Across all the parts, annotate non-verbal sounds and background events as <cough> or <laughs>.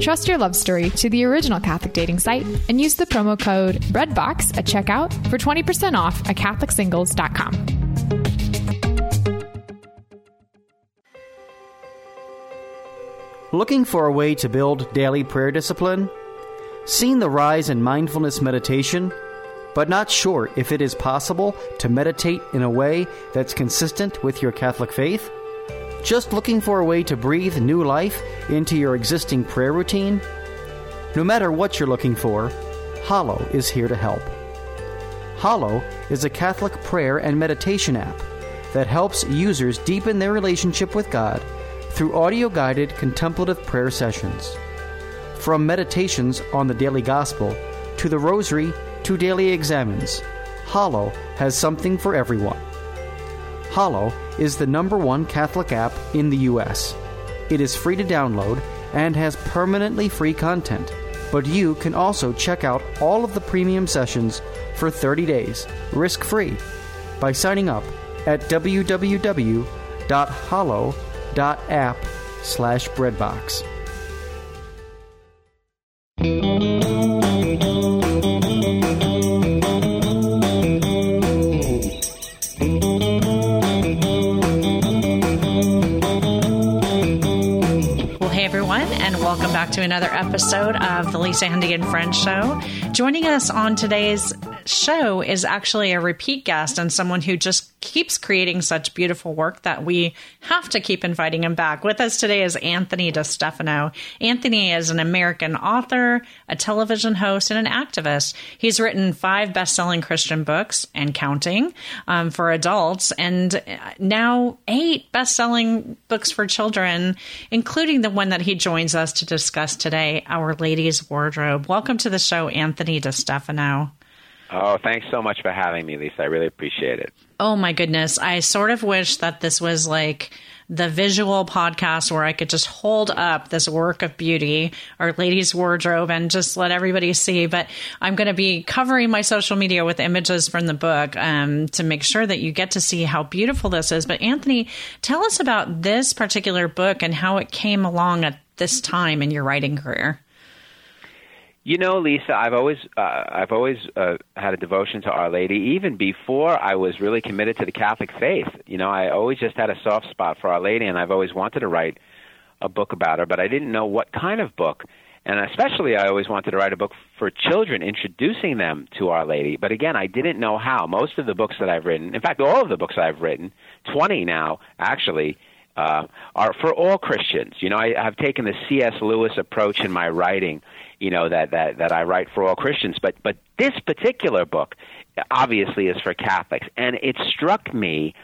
Trust your love story to the original Catholic dating site and use the promo code REDBOX at checkout for 20% off at CatholicSingles.com. Looking for a way to build daily prayer discipline? Seen the rise in mindfulness meditation, but not sure if it is possible to meditate in a way that's consistent with your Catholic faith? Just looking for a way to breathe new life into your existing prayer routine? No matter what you're looking for, Hallow is here to help. Hallow is a Catholic prayer and meditation app that helps users deepen their relationship with God through audio guided contemplative prayer sessions. From meditations on the daily gospel to the rosary to daily examens, Hallow has something for everyone. Hallow is the number one Catholic app in the U.S. It is free to download and has permanently free content, but you can also check out all of the premium sessions for 30 days, risk free, by signing up at www.hallow.app to another episode of the Lisa Hendy and Friends Show. Joining us on today's show is actually a repeat guest and someone who just keeps creating such beautiful work that we have to keep inviting him back. With us today is Anthony DeStefano. Anthony is an American author, a television host, and an activist. He's written five best-selling Christian books and counting um, for adults, and now eight best-selling books for children, including the one that he joins us to discuss today, Our Lady's Wardrobe. Welcome to the show, Anthony DeStefano. Oh, thanks so much for having me, Lisa. I really appreciate it. Oh my goodness. I sort of wish that this was like the visual podcast where I could just hold up this work of beauty, Our Lady's Wardrobe, and just let everybody see. But I'm going to be covering my social media with images from the book um, to make sure that you get to see how beautiful this is. But Anthony, tell us about this particular book and how it came along at this time in your writing career. You know, Lisa, I've always uh, I've always uh, had a devotion to Our Lady, even before I was really committed to the Catholic faith. You know, I always just had a soft spot for Our Lady, and I've always wanted to write a book about her, but I didn't know what kind of book. And especially, I always wanted to write a book for children, introducing them to Our Lady. But again, I didn't know how. Most of the books that I've written, in fact, all of the books I've written, 20 now actually, uh, are for all Christians. You know, I, I've taken the C.S. Lewis approach in my writing you know that that that I write for all Christians. But but this particular book obviously is for Catholics, and it struck me.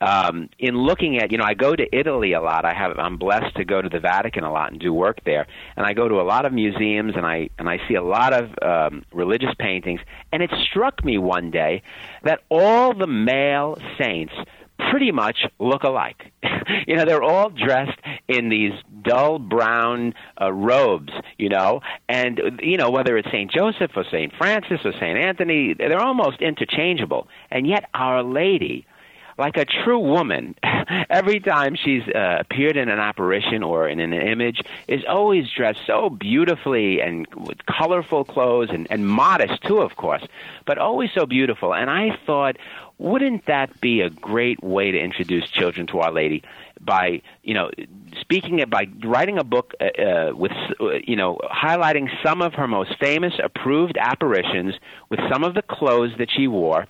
Um, in looking at, you know, I go to Italy a lot. I have, I'm blessed to go to the Vatican a lot and do work there. And I go to a lot of museums and I and I see a lot of um, religious paintings. And it struck me one day that all the male saints pretty much look alike. <laughs> you know, they're all dressed in these dull brown uh, robes, you know, and, you know, whether it's St. Joseph or St. Francis or St. Anthony, they're almost interchangeable. And yet, Our Lady, like a true woman, <laughs> every time she's uh, appeared in an apparition or in an image, is always dressed so beautifully and with colorful clothes and, and modest too, of course, but always so beautiful. And I thought, wouldn't that be a great way to introduce children to Our Lady by you know speaking it by writing a book uh, uh, with uh, you know highlighting some of her most famous approved apparitions with some of the clothes that she wore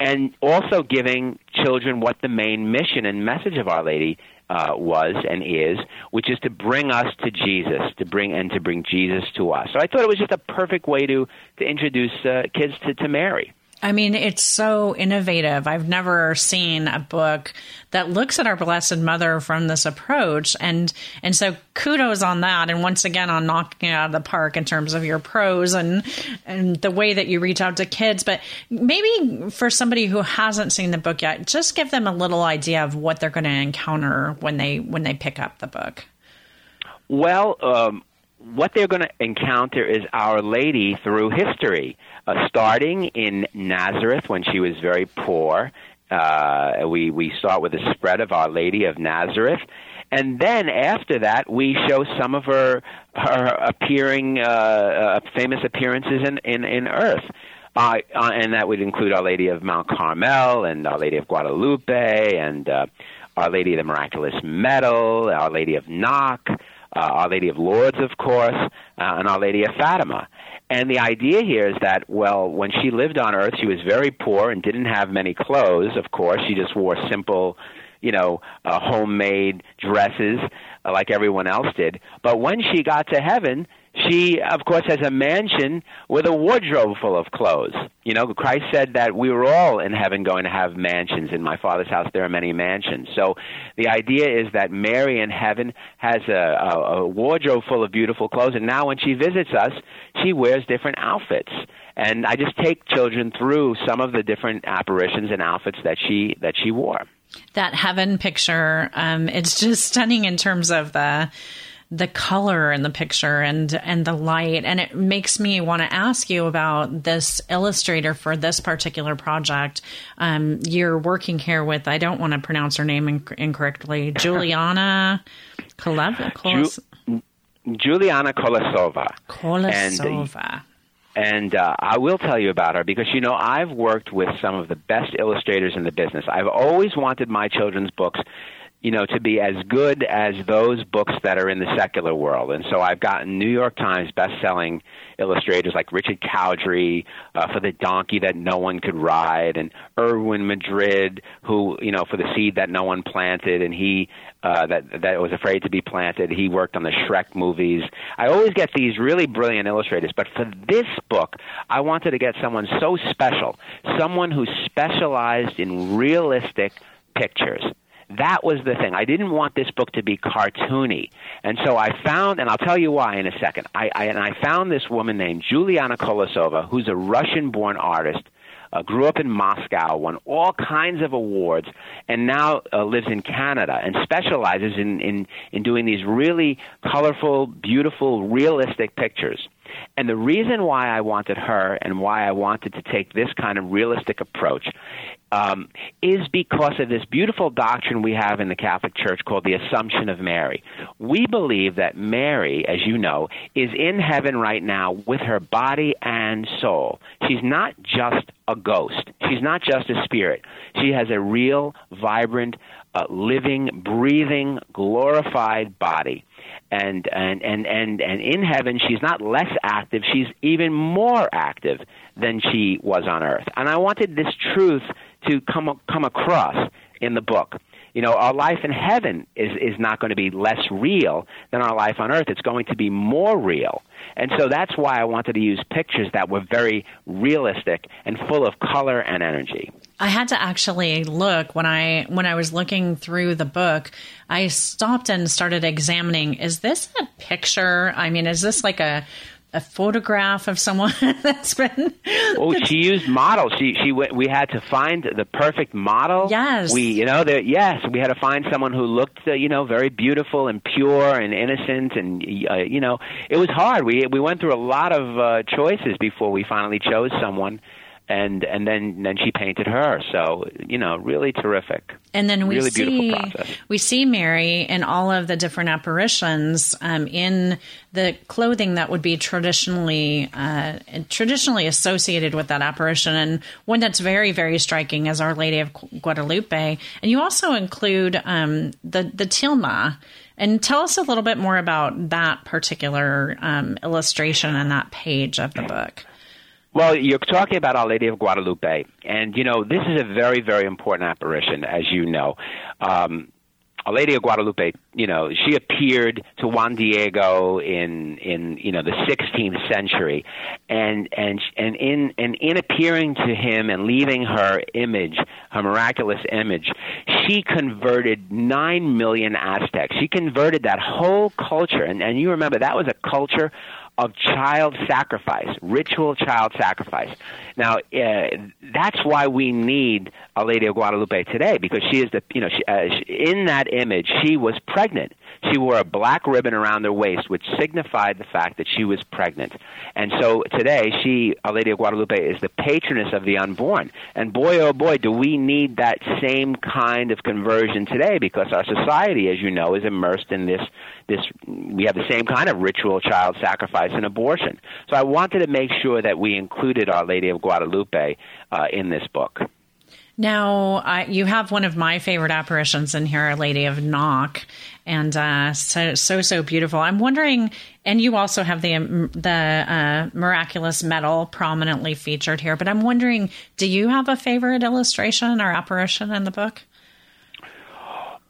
and also giving children what the main mission and message of Our Lady uh, was and is, which is to bring us to Jesus, to bring and to bring Jesus to us. So I thought it was just a perfect way to to introduce uh, kids to, to Mary. I mean, it's so innovative. I've never seen a book that looks at our Blessed Mother from this approach, and and so kudos on that. And once again, on knocking it out of the park in terms of your prose and and the way that you reach out to kids. But maybe for somebody who hasn't seen the book yet, just give them a little idea of what they're going to encounter when they when they pick up the book. Well, um, what they're going to encounter is Our Lady through history uh, starting in Nazareth when she was very poor. Uh, we we start with the spread of Our Lady of Nazareth, and then after that we show some of her her appearing uh, uh, famous appearances in in, in Earth. Uh, uh, and that would include Our Lady of Mount Carmel and Our Lady of Guadalupe and uh, Our Lady of the Miraculous Medal, Our Lady of Knock, uh, Our Lady of Lourdes, of course, uh, and Our Lady of Fatima. And the idea here is that, well, when she lived on Earth, she was very poor and didn't have many clothes, of course. She just wore simple, you know, uh, homemade dresses uh, like everyone else did. But when she got to heaven, she, of course, has a mansion with a wardrobe full of clothes. You know, Christ said that we were all in heaven going to have mansions. In my Father's house, there are many mansions. So the idea is that Mary in heaven has a, a, a wardrobe full of beautiful clothes, and now when she visits us, she wears different outfits. And I just take children through some of the different apparitions and outfits that she that she wore. That heaven picture, um, it's just stunning in terms of the the color in the picture and and the light and it makes me want to ask you about this illustrator for this particular project um, you're working here with i don't want to pronounce her name inc- incorrectly <laughs> juliana Kolev- Koles- Ju- Juliana Kolesova. Kolesova. And, uh, I will tell you about her because you know I've worked with some of the best illustrators in the business. I've always wanted my children's books you know, to be as good as those books that are in the secular world. And so I've gotten New York Times best-selling illustrators like Richard Cowdrey uh, for the donkey that no one could ride, and Erwin Madrid, who you know for the seed that no one planted, and he uh, that that was afraid to be planted. He worked on the Shrek movies. I always get these really brilliant illustrators, but for this book, I wanted to get someone so special, someone who specialized in realistic pictures that was the thing. I didn't want this book to be cartoony. And so I found, and I'll tell you why in a second, I, I, and I found this woman named Juliana Kolesova, who's a Russian born artist. Uh, grew up in Moscow, won all kinds of awards, and now uh, lives in Canada and specializes in, in, in doing these really colorful, beautiful, realistic pictures. And the reason why I wanted her and why I wanted to take this kind of realistic approach um, is because of this beautiful doctrine we have in the Catholic Church called the Assumption of Mary. We believe that Mary, as you know, is in heaven right now with her body and soul. She's not just a ghost, she's not just a spirit. She has a real, vibrant, uh, living, breathing, glorified body and and and and and in heaven she's not less active. She's even more active than she was on earth. And i wanted this truth to come come across in the book you know our life in heaven is is not going to be less real than our life on earth it's going to be more real and so that's why i wanted to use pictures that were very realistic and full of color and energy I had to actually look when I when I was looking through the book. I stopped and started examining. Is this a picture? I mean, is this like a a photograph of someone <laughs> that's been. oh, <laughs> she used models. She she went, we had to find the perfect model. Yes. We you know there yes we had to find someone who looked uh, you know very beautiful and pure and innocent and uh, you know it was hard. We we went through a lot of uh, choices before we finally chose someone and and then then she painted her. So you know, really terrific. And then we really see we see Mary in all of the different apparitions um, in the clothing that would be traditionally uh, traditionally associated with that apparition, and one that's very very striking is Our Lady of Guadalupe. And you also include um, the the tilma. And tell us a little bit more about that particular um, illustration and that page of the book. Well, you're talking about Our Lady of Guadalupe, and you know this is a very, very important apparition, as you know. Um, Our Lady of Guadalupe, you know, she appeared to Juan Diego in in you know the 16th century, and and and in and in appearing to him and leaving her image, her miraculous image, she converted nine million Aztecs. She converted that whole culture, and and you remember that was a culture of child sacrifice, ritual child sacrifice. Now, uh, that's why we need Our Lady of Guadalupe today, because she is the, you know, she, uh, she, in that image, she was pregnant. She wore a black ribbon around her waist, which signified the fact that she was pregnant. And so today, she, Our Lady of Guadalupe, is the patroness of the unborn. And boy, oh boy, do we need that same kind of conversion today, because our society, as you know, is immersed in this, this, we have the same kind of ritual child sacrifice and abortion. So I wanted to make sure that we included Our Lady of Guadalupe uh, in this book. Now, you have one of my favorite apparitions in here, Our Lady of Knock, and uh, so so so beautiful. I'm wondering, and you also have the um, the uh, miraculous medal prominently featured here. But I'm wondering, do you have a favorite illustration or apparition in the book?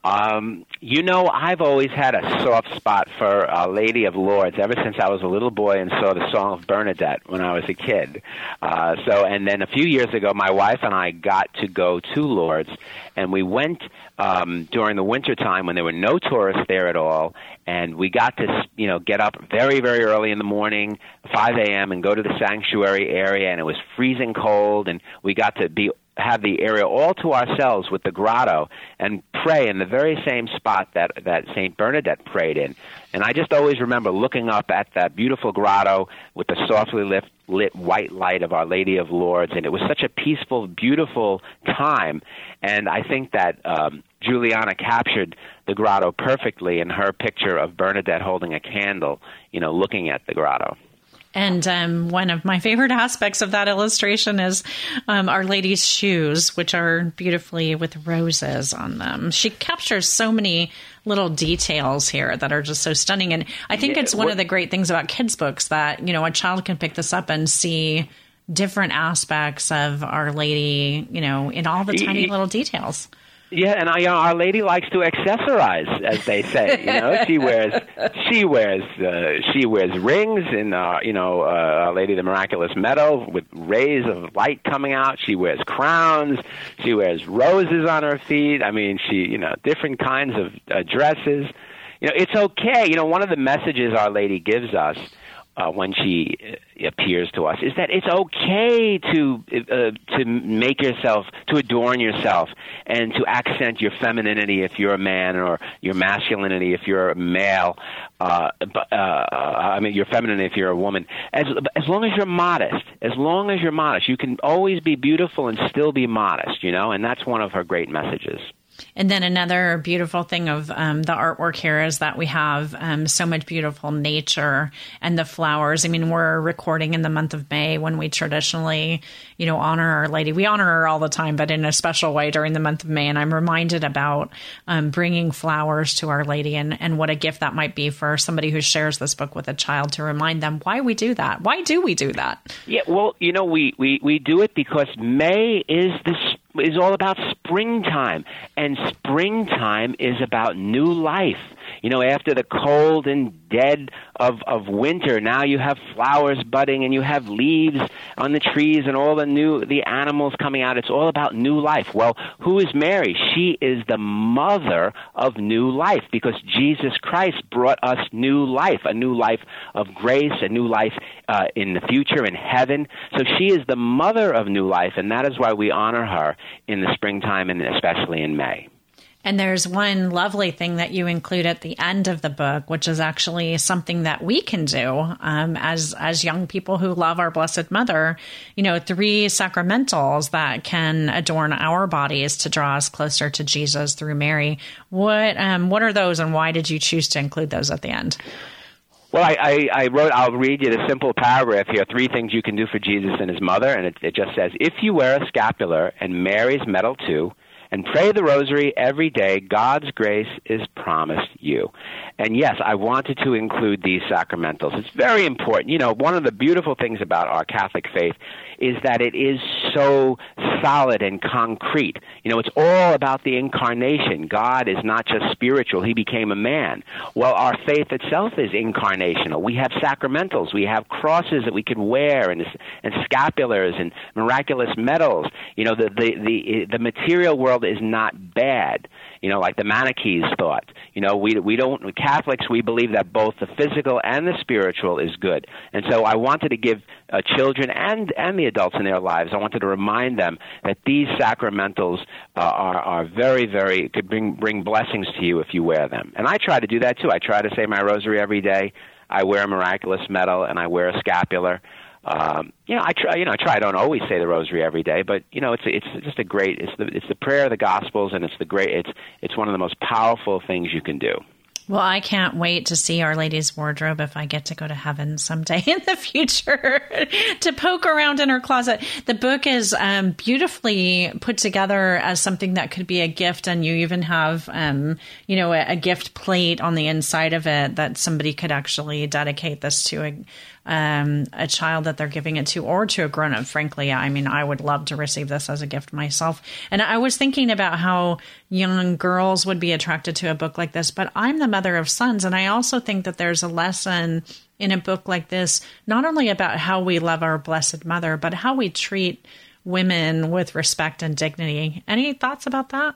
Um, you know, I've always had a soft spot for Our Lady of Lourdes ever since I was a little boy and saw the Song of Bernadette when I was a kid. Uh, so, and then a few years ago, my wife and I got to go to Lourdes, and we went um, during the winter time when there were no tourists there at all, and we got to, you know, get up very, very early in the morning, 5 a.m., and go to the sanctuary area, and it was freezing cold, and we got to be have the area all to ourselves with the grotto and pray in the very same spot that that Saint Bernadette prayed in. And I just always remember looking up at that beautiful grotto with the softly lit, lit white light of Our Lady of Lourdes, and it was such a peaceful, beautiful time. And I think that um, Juliana captured the grotto perfectly in her picture of Bernadette holding a candle, you know, looking at the grotto. And um, one of my favorite aspects of that illustration is um, Our Lady's shoes, which are beautifully with roses on them. She captures so many little details here that are just so stunning. And I think yeah, it's one what, of the great things about kids' books that, you know, a child can pick this up and see different aspects of Our Lady, you know, in all the tiny little details. Yeah, and I, Our Lady likes to accessorize, as they say. You know, she wears <laughs> she wears uh, she wears rings in uh, you know uh, Our Lady the Miraculous Medal with rays of light coming out. She wears crowns. She wears roses on her feet. I mean, she you know different kinds of uh, dresses. You know, it's okay. You know, one of the messages Our Lady gives us uh, when she uh, appears to us is that it's okay to uh, to make yourself to adorn yourself and to accent your femininity if you're a man or your masculinity if you're a male uh, but, uh, I mean your femininity if you're a woman. As as long as you're modest as long as you're modest you can always be beautiful and still be modest you know and that's one of her great messages and then another beautiful thing of um, the artwork here is that we have um, so much beautiful nature and the flowers. I mean, we're recording in the month of May when we traditionally, you know, honor Our Lady. We honor her all the time, but in a special way during the month of May. And I'm reminded about um, bringing flowers to Our Lady and, and what a gift that might be for somebody who shares this book with a child to remind them why we do that. Why do we do that? Yeah, well, you know, we, we, we do it because May is the is all about springtime, and springtime is about new life. You know, after the cold and dead of, of winter, now you have flowers budding and you have leaves on the trees and all the new the animals coming out. It's all about new life. Well, who is Mary? She is the mother of new life because Jesus Christ brought us new life, a new life of grace, a new life uh, in the future in heaven. So she is the mother of new life, and that is why we honor her in the springtime and especially in May. And there's one lovely thing that you include at the end of the book, which is actually something that we can do um, as as young people who love our Blessed Mother. You know, three sacramentals that can adorn our bodies to draw us closer to Jesus through Mary. What um, what are those, and why did you choose to include those at the end? Well, I, I, I wrote. I'll read you the simple paragraph here. Three things you can do for Jesus and his mother, and it, it just says: If you wear a scapular and Mary's medal too and pray the rosary every day. God's grace is promised you. And yes, I wanted to include these sacramentals. It's very important. You know, one of the beautiful things about our Catholic faith is that it is so solid and concrete. You know, it's all about the incarnation. God is not just spiritual, He became a man. Well, our faith itself is incarnational. We have sacramentals, we have crosses that we can wear, and, and scapulars, and miraculous medals. You know, the, the, the, the material world is not bad you know, like the Manichees thought. You know, we we don't Catholics we believe that both the physical and the spiritual is good. And so I wanted to give uh, children and and the adults in their lives. I wanted to remind them that these sacramentals uh, are are very very could bring bring blessings to you if you wear them. And I try to do that too. I try to say my rosary every day. I wear a miraculous medal and I wear a scapular. Um, you know, I try. You know, I try. I don't always say the rosary every day, but you know, it's it's just a great. It's the it's the prayer of the Gospels, and it's the great. It's it's one of the most powerful things you can do. Well, I can't wait to see Our Lady's wardrobe if I get to go to heaven someday <laughs> in the future <laughs> to poke around in her closet. The book is um, beautifully put together as something that could be a gift, and you even have, um, you know, a, a, gift plate on the inside of it that somebody could actually dedicate this to a, um, a child that they're giving it to or to a grown up. Frankly, I mean, I would love to receive this as a gift myself. And I was thinking about how young girls would be attracted to a book like this, but I'm the mother of sons. And I also think that there's a lesson in a book like this, not only about how we love our Blessed Mother, but how we treat women with respect and dignity. Any thoughts about that?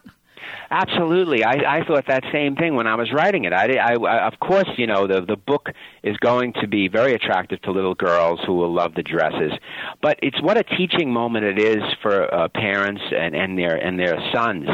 Absolutely, I, I thought that same thing when I was writing it. I, I, I, of course, you know, the the book is going to be very attractive to little girls who will love the dresses, but it's what a teaching moment it is for uh, parents and and their and their sons,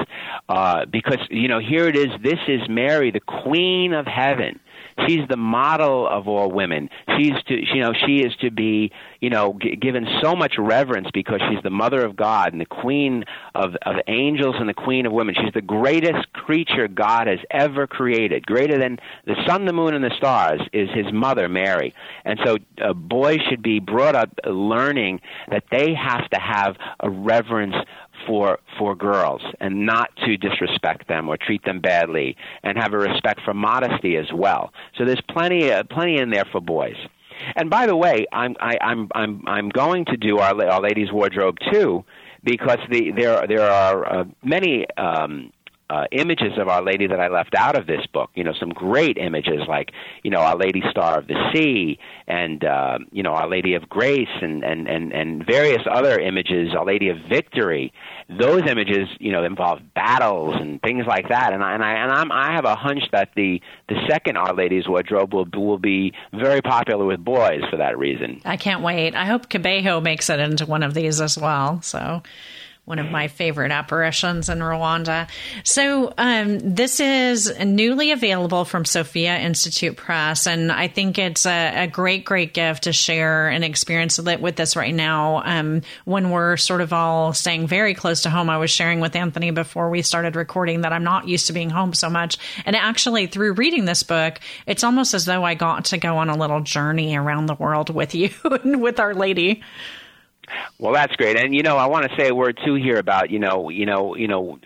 uh, because you know here it is. This is Mary, the Queen of Heaven she's the model of all women. She's to, you know, she is to be, you know, g- given so much reverence because she's the mother of God and the queen of, of angels and the queen of women. She's the greatest creature God has ever created, greater than the sun, the moon, and the stars. Is his mother Mary, and so uh, boys should be brought up learning that they have to have a reverence for for girls and not to disrespect them or treat them badly and have a respect for modesty as well. So there's plenty uh, plenty in there for boys. And by the way, I'm I, I'm I'm I'm going to do our our ladies wardrobe too because the there there are uh, many um uh, images of Our Lady that I left out of this book. You know, some great images like, you know, Our Lady Star of the Sea and, uh, you know, Our Lady of Grace and, and, and, and various other images, Our Lady of Victory. Those images, you know, involve battles and things like that. And I, and I, and I'm, I have a hunch that the, the second Our Lady's wardrobe will, will be very popular with boys for that reason. I can't wait. I hope Kibeho makes it into one of these as well. So one of my favorite apparitions in Rwanda. So, um, this is newly available from Sophia Institute Press, and I think it's a, a great, great gift to share an experience with this right now um, when we're sort of all staying very close to home. I was sharing with Anthony before we started recording that I'm not used to being home so much. And actually, through reading this book, it's almost as though I got to go on a little journey around the world with you <laughs> and with Our Lady. Well, that's great. And you know, I want to say a word too here about you know, you know, you know,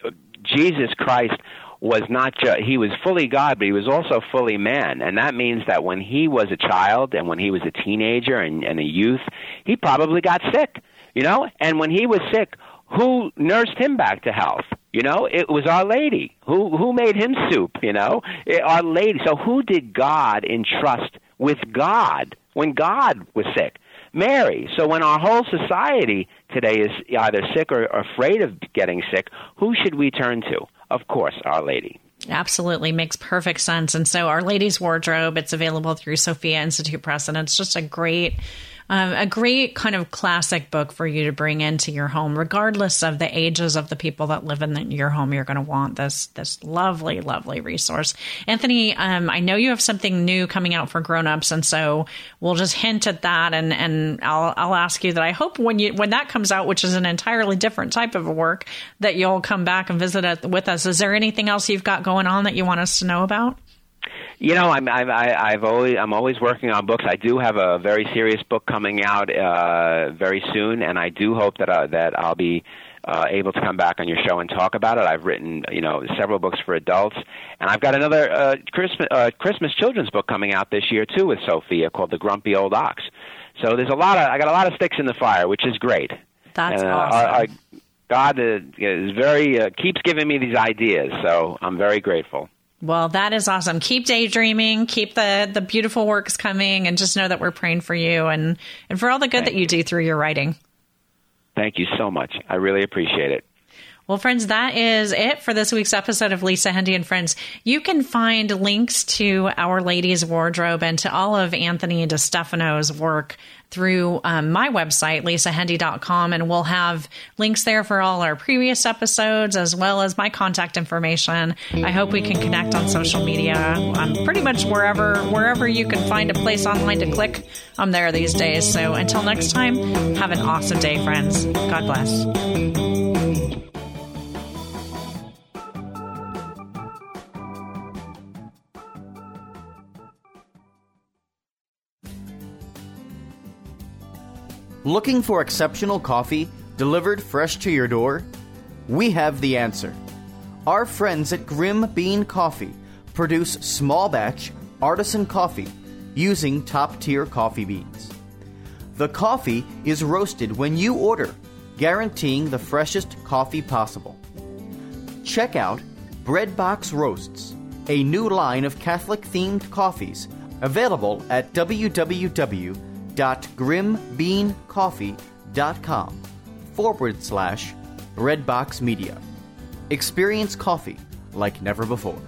Jesus Christ was not just he was fully God, but he was also fully man, and that means that when he was a child and when he was a teenager and, and a youth, he probably got sick, you know. And when he was sick, who nursed him back to health? You know, it was Our Lady. Who who made him soup? You know, it, Our Lady. So who did God entrust with God when God was sick? Mary. So when our whole society today is either sick or afraid of getting sick, who should we turn to? Of course, Our Lady. Absolutely makes perfect sense. And so Our Lady's Wardrobe, it's available through Sophia Institute Press, and it's just a great um, a great kind of classic book for you to bring into your home, regardless of the ages of the people that live in the, your home. You're going to want this this lovely, lovely resource. Anthony, um, I know you have something new coming out for grown-ups, and so we'll just hint at that, and and I'll I'll ask you that. I hope when you when that comes out, which is an entirely different type of work, that you'll come back and visit with us. Is there anything else you've got going on that you want us to know about? You know, I'm I've, I've always I'm always working on books. I do have a very serious book coming out uh, very soon, and I do hope that uh, that I'll be uh, able to come back on your show and talk about it. I've written, you know, several books for adults, and I've got another uh, Christmas uh, Christmas children's book coming out this year too with Sophia called The Grumpy Old Ox. So there's a lot of I got a lot of sticks in the fire, which is great. That's and, uh, awesome. I, I, God uh, is very uh, keeps giving me these ideas, so I'm very grateful. Well, that is awesome. Keep daydreaming, keep the the beautiful works coming, and just know that we're praying for you and and for all the good Thank that you do through your writing. Thank you so much. I really appreciate it. Well, friends, that is it for this week's episode of Lisa Hendy and Friends. You can find links to Our Lady's Wardrobe and to all of Anthony DeStefano's work through um, my website, lisahendy.com, and we'll have links there for all our previous episodes as well as my contact information. I hope we can connect on social media. I'm pretty much wherever wherever you can find a place online to click, I'm there these days. So until next time, have an awesome day, friends. God bless. Looking for exceptional coffee delivered fresh to your door? We have the answer. Our friends at Grim Bean Coffee produce small batch artisan coffee using top tier coffee beans. The coffee is roasted when you order, guaranteeing the freshest coffee possible. Check out Breadbox Roasts, a new line of Catholic themed coffees available at www.grimbeancoffee.com forward slash Breadbox Media. Experience coffee like never before.